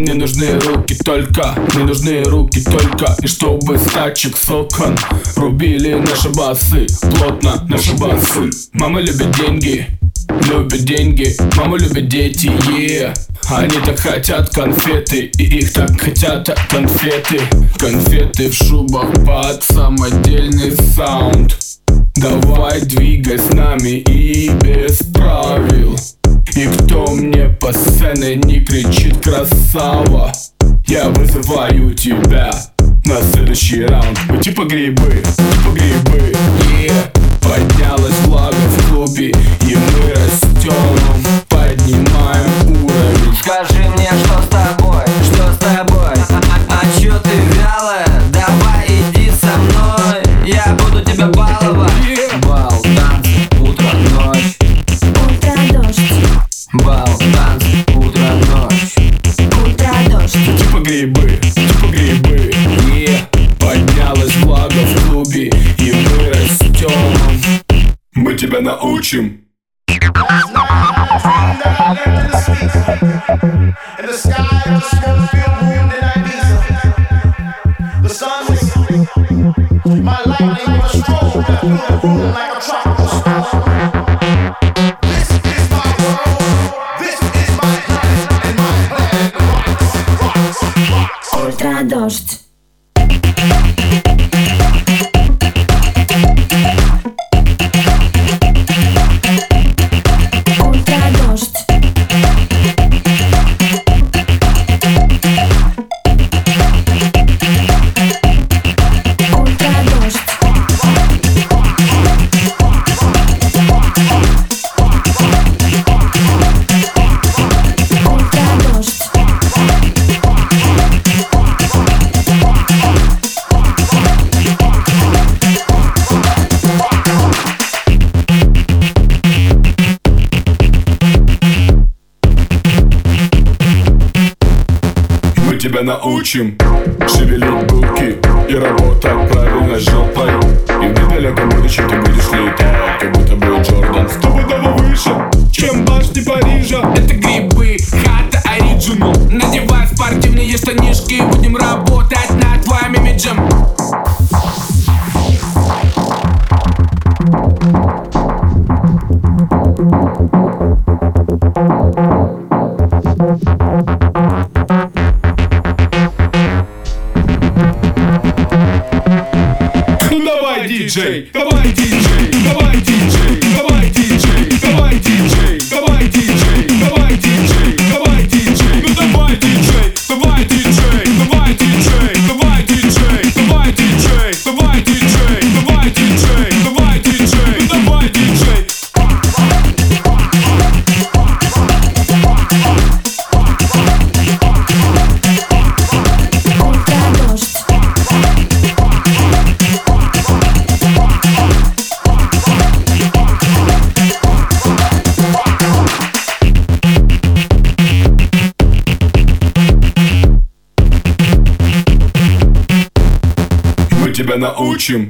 Мне нужны руки только, мне нужны руки только И чтобы с тачек с окон Рубили наши басы, плотно наши басы. Мама любит деньги, любит деньги Мама любит дети, yeah. Они так хотят конфеты, и их так хотят конфеты. Конфеты в шубах под самодельный саунд. Давай двигай с нами и без правил И кто мне по сцене не кричит красава. Я вызываю тебя на следующий раунд. Мы типа грибы, типа грибы. Yeah. Поднялась влага в клубе И мы растем, поднимаем уровень. Скажи мне, что с тобой, что с тобой? А, а, а чё ты вялая? Давай иди со мной. Я буду тебя баловать tropical storm. This тебя научим. Шевелить булки и работать правильно жопой. И в недалеком будущем ты будешь летать Как будто бы Джордан. Стопудово выше, чем башни Парижа. Это грибы, хата оригинал Надевай спортивные штанишки Будем работать над твоим имиджем диджей, давай, диджей, давай, диджей, давай, тебя научим.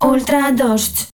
Ультра дождь.